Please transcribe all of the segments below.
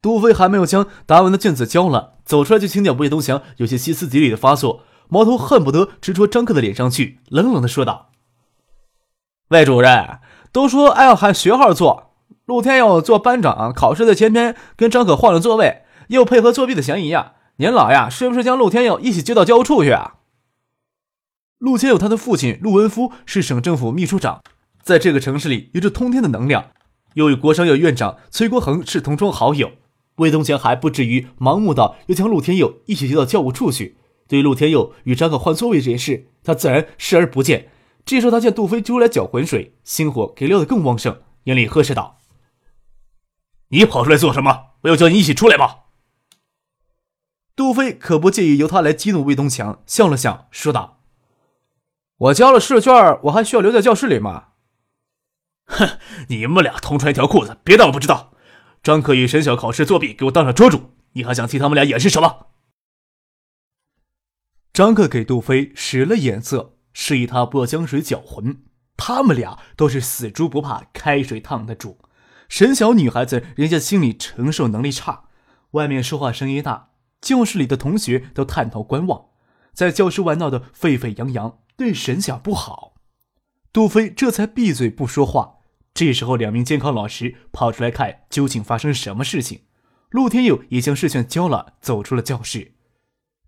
杜飞还没有将达文的卷子交了，走出来就听见魏东强有些歇斯底里的发作，矛头恨不得直戳张克的脸上去，冷冷的说道：“魏主任，都说爱要喊学号做，陆天佑做班长，考试的前天跟张可换了座位，又配合作弊的嫌疑呀，您老呀，是不是将陆天佑一起接到教务处去啊？”陆天佑他的父亲陆文夫是省政府秘书长，在这个城市里有着通天的能量，又与国商院院长崔国恒是同窗好友。魏东强还不至于盲目到要将陆天佑一起接到教务处去。对于陆天佑与张可换座位这件事，他自然视而不见。这时候他见杜飞出来搅浑水，心火给撩得更旺盛，眼里呵斥道：“你跑出来做什么？我要叫你一起出来吗？”杜飞可不介意由他来激怒魏东强，笑了笑，说道：“我交了试卷，我还需要留在教室里吗？”哼，你们俩同穿一条裤子，别当我不知道。张可与沈晓考试作弊，给我当场捉住！你还想替他们俩掩饰什么？张克给杜飞使了眼色，示意他不要将水搅浑。他们俩都是死猪不怕开水烫的主。沈晓女孩子，人家心理承受能力差，外面说话声音大，教室里的同学都探头观望，在教室外闹得沸沸扬扬，对沈晓不好。杜飞这才闭嘴不说话。这时候，两名监考老师跑出来看究竟发生什么事情。陆天佑也将试卷交了，走出了教室。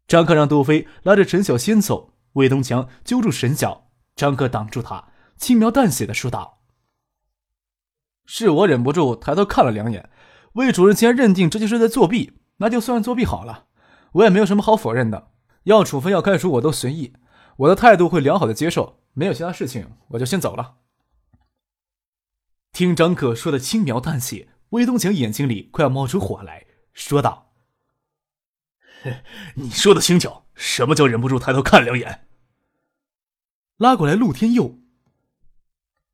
张克让杜飞拉着陈晓先走，魏东强揪住沈晓，张克挡住他，轻描淡写的说道：“是我忍不住抬头看了两眼，魏主任既然认定这就是在作弊，那就算作弊好了。我也没有什么好否认的，要处分要开除我都随意，我的态度会良好的接受，没有其他事情，我就先走了。”听张可说的轻描淡写，魏东强眼睛里快要冒出火来，说道：“你说的轻巧，什么叫忍不住抬头看两眼？”拉过来陆天佑，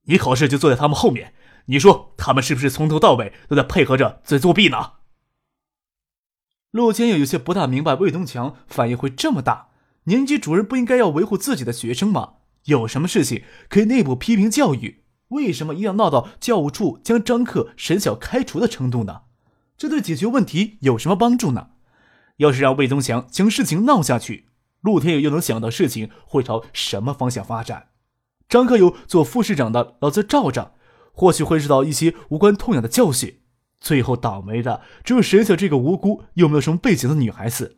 你考试就坐在他们后面，你说他们是不是从头到尾都在配合着在作弊呢？陆天佑有些不大明白，魏东强反应会这么大。年级主任不应该要维护自己的学生吗？有什么事情可以内部批评教育？为什么一定要闹到教务处将张克、沈晓开除的程度呢？这对解决问题有什么帮助呢？要是让魏东强将事情闹下去，陆天友又能想到事情会朝什么方向发展？张克有做副市长的老子罩着，或许会受到一些无关痛痒的教训。最后倒霉的只有沈晓这个无辜又没有什么背景的女孩子。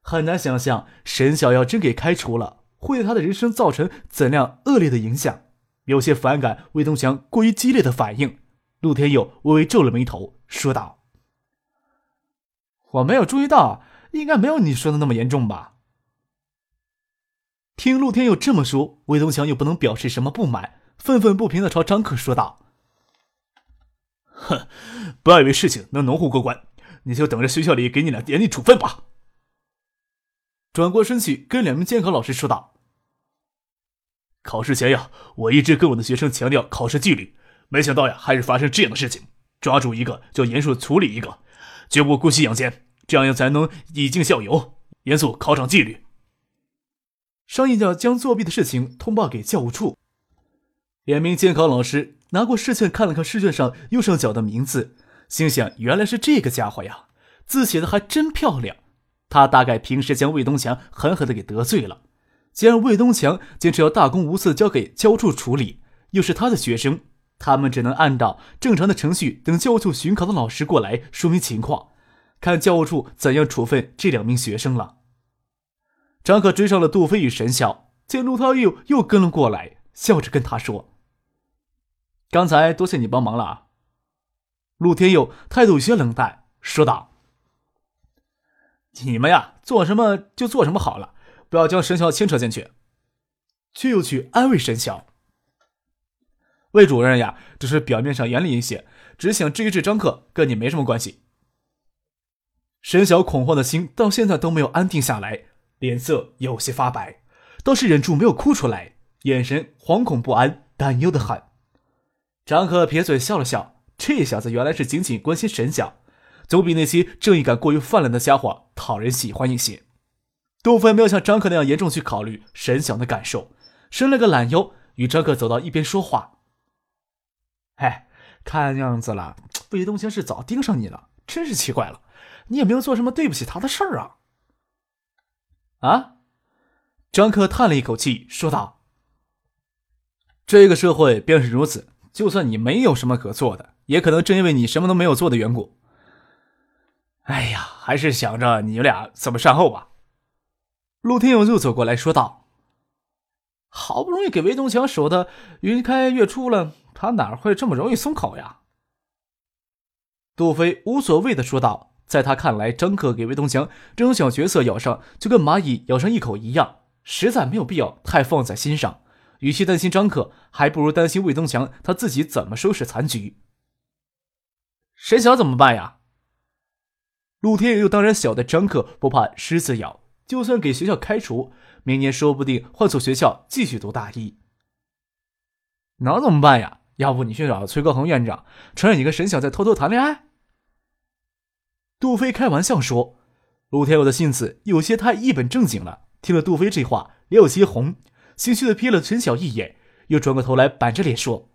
很难想象沈晓要真给开除了，会对她的人生造成怎样恶劣的影响。有些反感魏东强过于激烈的反应，陆天佑微微皱了眉头，说道：“我没有注意到，应该没有你说的那么严重吧？”听陆天佑这么说，魏东强又不能表示什么不满，愤愤不平的朝张克说道：“哼，不要以为事情能农户过关，你就等着学校里给你俩严厉处分吧。”转过身去，跟两名监考老师说道。考试前呀，我一直跟我的学生强调考试纪律，没想到呀，还是发生这样的事情。抓住一个就严肃处理一个，绝不姑息养奸，这样才能以儆效尤，严肃考场纪律。商议着将作弊的事情通报给教务处。两名监考老师拿过试卷看了看试卷上右上角的名字，心想：原来是这个家伙呀，字写的还真漂亮。他大概平时将魏东强狠狠的给得罪了。既然魏东强坚持要大公无私交给教务处处理，又是他的学生，他们只能按照正常的程序等教务处巡考的老师过来说明情况，看教务处怎样处分这两名学生了。张可追上了杜飞与沈晓，见陆涛又又跟了过来，笑着跟他说：“刚才多谢你帮忙了。”陆天佑态度有些冷淡，说道：“你们呀，做什么就做什么好了。”不要将沈晓牵扯进去，却又去安慰沈晓。魏主任呀，只是表面上严厉一些，只想治一治张克，跟你没什么关系。沈晓恐慌的心到现在都没有安定下来，脸色有些发白，倒是忍住没有哭出来，眼神惶恐不安，担忧的很。张可撇嘴笑了笑，这小子原来是仅仅关心沈晓，总比那些正义感过于泛滥的家伙讨人喜欢一些。杜飞没有像张克那样严重去考虑沈晓的感受，伸了个懒腰，与张克走到一边说话。哎，看样子了，魏东强是早盯上你了，真是奇怪了。你也没有做什么对不起他的事儿啊！啊！张克叹了一口气，说道：“这个社会便是如此，就算你没有什么可做的，也可能正因为你什么都没有做的缘故。哎呀，还是想着你俩怎么善后吧。”陆天佑又走过来说道：“好不容易给魏东强守的云开月出了，他哪会这么容易松口呀？”杜飞无所谓的说道。在他看来，张克给魏东强这种小角色咬上，就跟蚂蚁咬上一口一样，实在没有必要太放在心上。与其担心张克，还不如担心魏东强他自己怎么收拾残局。沈晓怎么办呀？陆天佑当然晓得张克不怕狮子咬，就算给学校开除，明年说不定换所学校继续读大一。能怎么办呀？要不你去找崔国恒院长，承认你跟沈晓在偷偷谈恋爱？杜飞开玩笑说：“陆天佑的性子有些太一本正经了。”听了杜飞这话，脸有些红，心虚的瞥了陈晓一眼，又转过头来板着脸说：“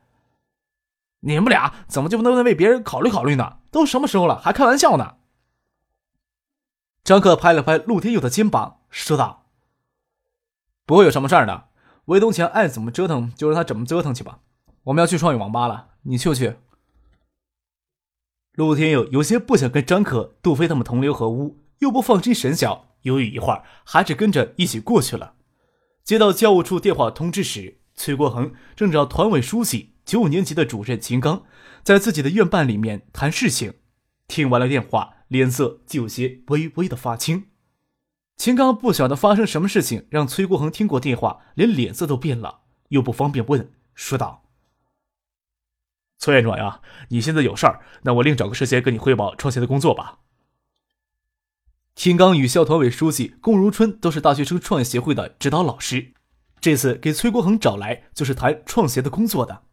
你们俩怎么就不能为别人考虑考虑呢？都什么时候了，还开玩笑呢？”张克拍了拍陆天佑的肩膀，说道：“不会有什么事儿的。魏东强爱怎么折腾就让他怎么折腾去吧。我们要去创意网吧了，你去不去？”陆天佑有些不想跟张可、杜飞他们同流合污，又不放心沈晓，犹豫一会儿，还是跟着一起过去了。接到教务处电话通知时，崔国恒正找团委书记、九五年级的主任秦刚在自己的院办里面谈事情。听完了电话，脸色就有些微微的发青。秦刚不晓得发生什么事情，让崔国恒听过电话，连脸色都变了，又不方便问，说道。崔院长呀，你现在有事儿，那我另找个时间跟你汇报创协的工作吧。秦刚与校团委书记龚如春都是大学生创业协会的指导老师，这次给崔国恒找来就是谈创协的工作的。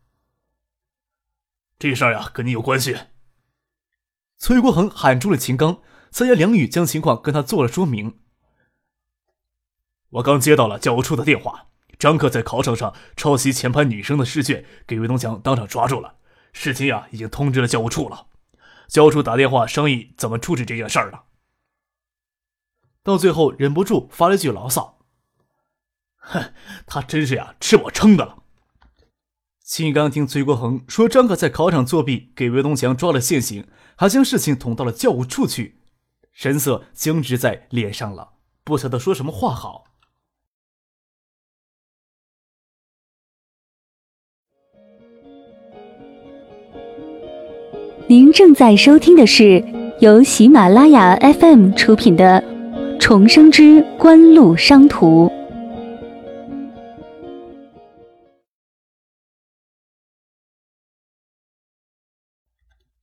这事儿呀，跟你有关系。崔国恒喊住了秦刚，三言两语将情况跟他做了说明。我刚接到了教务处的电话，张克在考场上抄袭前排女生的试卷，给魏东强当场抓住了。事情呀，已经通知了教务处了，教务处打电话商议怎么处置这件事儿了。到最后忍不住发了句牢骚：“哼，他真是呀，吃我撑的了。”秦刚听崔国恒说张可在考场作弊，给魏东强抓了现行，还将事情捅到了教务处去，神色僵直在脸上了，不晓得说什么话好。您正在收听的是由喜马拉雅 FM 出品的《重生之官路商途》。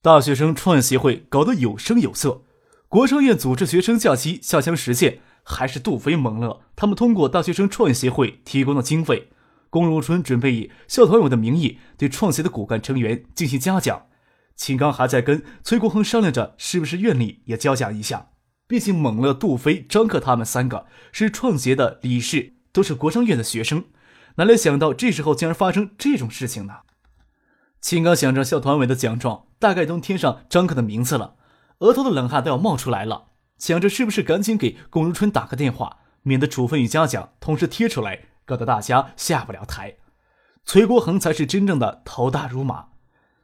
大学生创业协会搞得有声有色，国商院组织学生假期下乡实践，还是杜飞蒙了。他们通过大学生创业协会提供的经费，龚如春准备以校团委的名义对创协的骨干成员进行嘉奖。秦刚还在跟崔国恒商量着，是不是院里也嘉奖一下？毕竟蒙乐、杜飞、张克他们三个是创协的理事，都是国商院的学生，哪来想到这时候竟然发生这种事情呢？秦刚想着校团委的奖状大概都贴上张克的名字了，额头的冷汗都要冒出来了，想着是不是赶紧给龚如春打个电话，免得处分与嘉奖同时贴出来，搞得大家下不了台。崔国恒才是真正的头大如麻。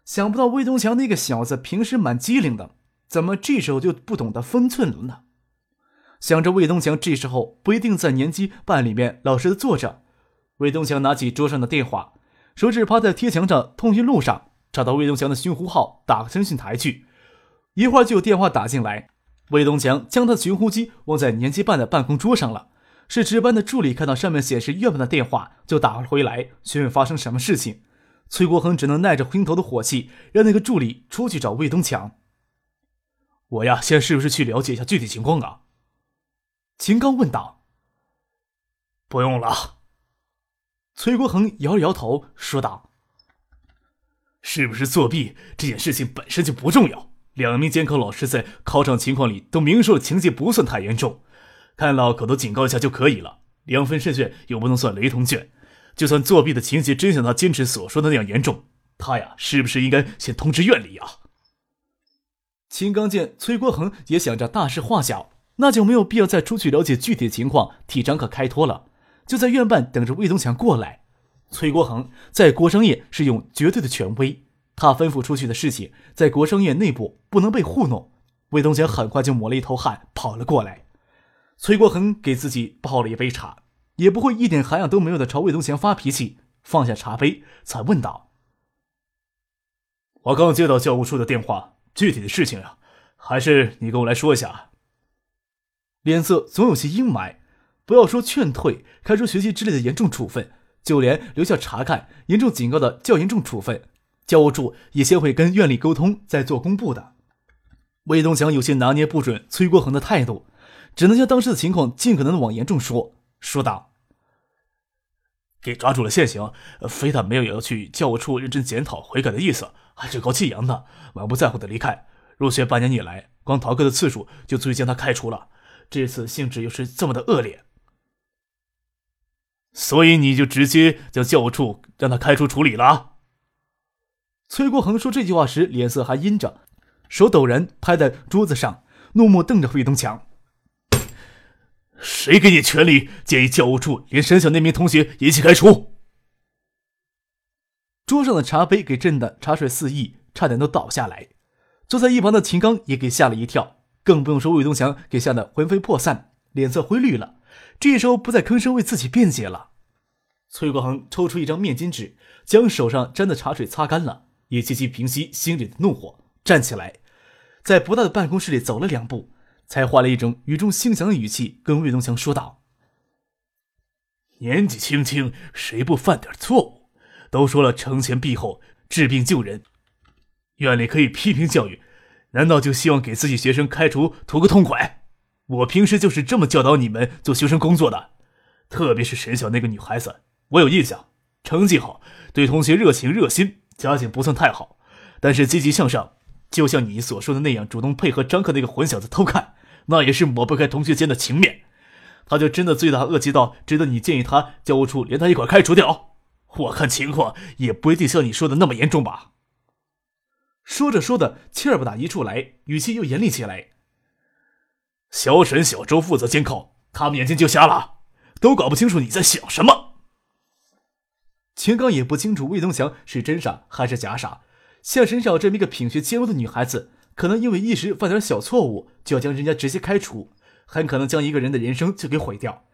想不到魏东强那个小子平时蛮机灵的，怎么这时候就不懂得分寸了呢？想着魏东强这时候不一定在年级办里面老实的坐着，魏东强拿起桌上的电话，手指趴在贴墙上通讯录上，找到魏东强的寻呼号，打个通讯台去。一会儿就有电话打进来，魏东强将他的寻呼机忘在年级办的办公桌上了。是值班的助理看到上面显示院办的电话，就打了回来询问发生什么事情。崔国恒只能耐着心头的火气，让那个助理出去找魏东强。我呀，现在是不是去了解一下具体情况啊？秦刚问道。不用了。崔国恒摇了摇头，说道：“是不是作弊这件事情本身就不重要。两名监考老师在考场情况里都明说了情节不算太严重，看老口头警告一下就可以了。两份试卷又不能算雷同卷，就算作弊的情节真像他坚持所说的那样严重，他呀，是不是应该先通知院里呀？”秦刚见崔国恒也想着大事化小，那就没有必要再出去了解具体情况，替张可开脱了。就在院办等着魏东强过来。崔国恒在国商业是用绝对的权威，他吩咐出去的事情，在国商业内部不能被糊弄。魏东强很快就抹了一头汗，跑了过来。崔国恒给自己泡了一杯茶，也不会一点涵养都没有的朝魏东强发脾气，放下茶杯，才问道：“我刚接到教务处的电话，具体的事情啊，还是你跟我来说一下。”脸色总有些阴霾。不要说劝退、开除学籍之类的严重处分，就连留校查看、严重警告的较严重处分，教务处也先会跟院里沟通，再做公布的。魏东强有些拿捏不准崔国恒的态度，只能将当时的情况尽可能的往严重说，说道：“给抓住了现行，非但没有要去教务处认真检讨悔改的意思，还趾高气扬的、满不在乎的离开。入学半年以来，光逃课的次数就足以将他开除了，这次性质又是这么的恶劣。”所以你就直接将教务处让他开除处理了。崔国恒说这句话时，脸色还阴着，手陡然拍在桌子上，怒目瞪着魏东强：“谁给你权利建议教务处连沈晓那名同学一起开除？”桌上的茶杯给震得茶水四溢，差点都倒下来。坐在一旁的秦刚也给吓了一跳，更不用说魏东强给吓得魂飞魄散，脸色灰绿了。这时候不再吭声为自己辩解了。崔国恒抽出一张面巾纸，将手上沾的茶水擦干了，也借机平息心里的怒火，站起来，在不大的办公室里走了两步，才换了一种语重心长的语气跟魏东强说道：“年纪轻轻，谁不犯点错误？都说了惩前毖后，治病救人，院里可以批评教育，难道就希望给自己学生开除图个痛快？”我平时就是这么教导你们做学生工作的，特别是沈晓那个女孩子，我有印象，成绩好，对同学热情热心，家境不算太好，但是积极向上，就像你所说的那样，主动配合张克那个混小子偷看，那也是抹不开同学间的情面。他就真的罪大恶极到值得你建议他教务处连他一块开除掉？我看情况也不一定像你说的那么严重吧。说着说着，气儿不打一处来，语气又严厉起来。小沈、小周负责监控，他们眼睛就瞎了，都搞不清楚你在想什么。秦刚也不清楚魏东强是真傻还是假傻，像沈晓这么一个品学兼优的女孩子，可能因为一时犯点小错误，就要将人家直接开除，很可能将一个人的人生就给毁掉。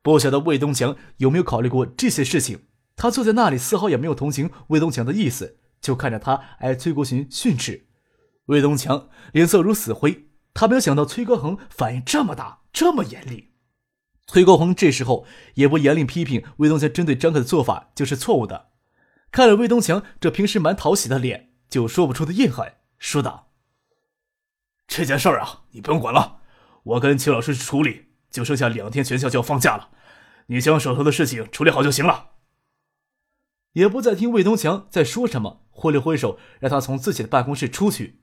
不晓得魏东强有没有考虑过这些事情？他坐在那里，丝毫也没有同情魏东强的意思，就看着他挨崔国勋训斥。魏东强脸色如死灰。他没有想到崔国恒反应这么大，这么严厉。崔国恒这时候也不严厉批评魏东强针对张克的做法就是错误的，看了魏东强这平时蛮讨喜的脸，就说不出的厌恨，说道：“这件事儿啊，你不用管了，我跟秦老师去处理，就剩下两天全校就要放假了，你将手头的事情处理好就行了。”也不再听魏东强在说什么，挥了挥手让他从自己的办公室出去，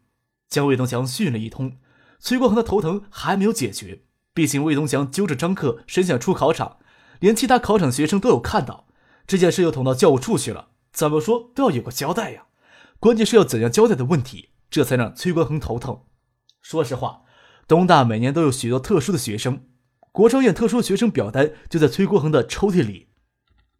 将魏东强训了一通。崔国恒的头疼还没有解决，毕竟魏东强揪着张克申想出考场，连其他考场学生都有看到，这件事又捅到教务处去了，怎么说都要有个交代呀。关键是要怎样交代的问题，这才让崔国恒头疼。说实话，东大每年都有许多特殊的学生，国商院特殊学生表单就在崔国恒的抽屉里。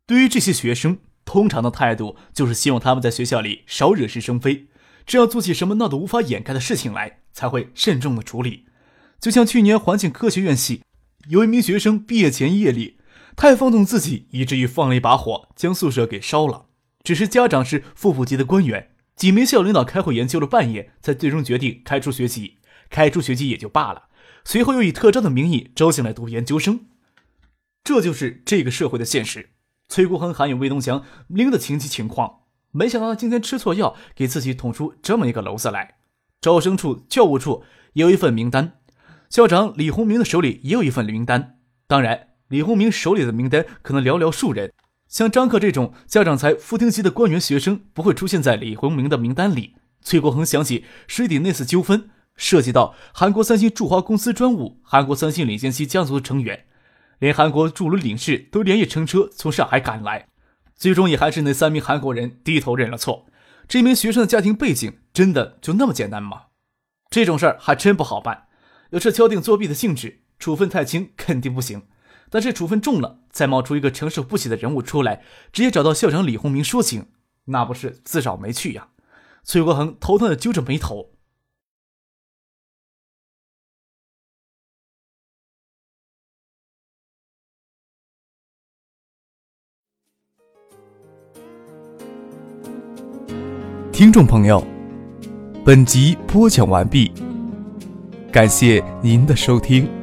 对于这些学生，通常的态度就是希望他们在学校里少惹是生非。这样做起什么闹得无法掩盖的事情来，才会慎重的处理。就像去年环境科学院系有一名学生毕业前夜里太放纵自己，以至于放了一把火将宿舍给烧了。只是家长是副部级的官员，几名校领导开会研究了半夜，才最终决定开除学籍。开除学籍也就罢了，随后又以特招的名义招进来读研究生。这就是这个社会的现实。崔国恒还有魏东强拎的情急情况。没想到他今天吃错药，给自己捅出这么一个篓子来。招生处、教务处有一份名单，校长李洪明的手里也有一份名单。当然，李洪明手里的名单可能寥寥数人，像张克这种家长才副厅级的官员学生不会出现在李洪明的名单里。崔国恒想起水底那次纠纷，涉及到韩国三星驻华公司专务、韩国三星领先期家族的成员，连韩国驻鲁领事都连夜乘车从上海赶来。最终也还是那三名韩国人低头认了错。这名学生的家庭背景真的就那么简单吗？这种事儿还真不好办。要是敲定作弊的性质，处分太轻肯定不行。但是处分重了，再冒出一个承受不起的人物出来，直接找到校长李洪明说情，那不是自找没趣呀？崔国恒头疼的揪着眉头。听众朋友，本集播讲完毕，感谢您的收听。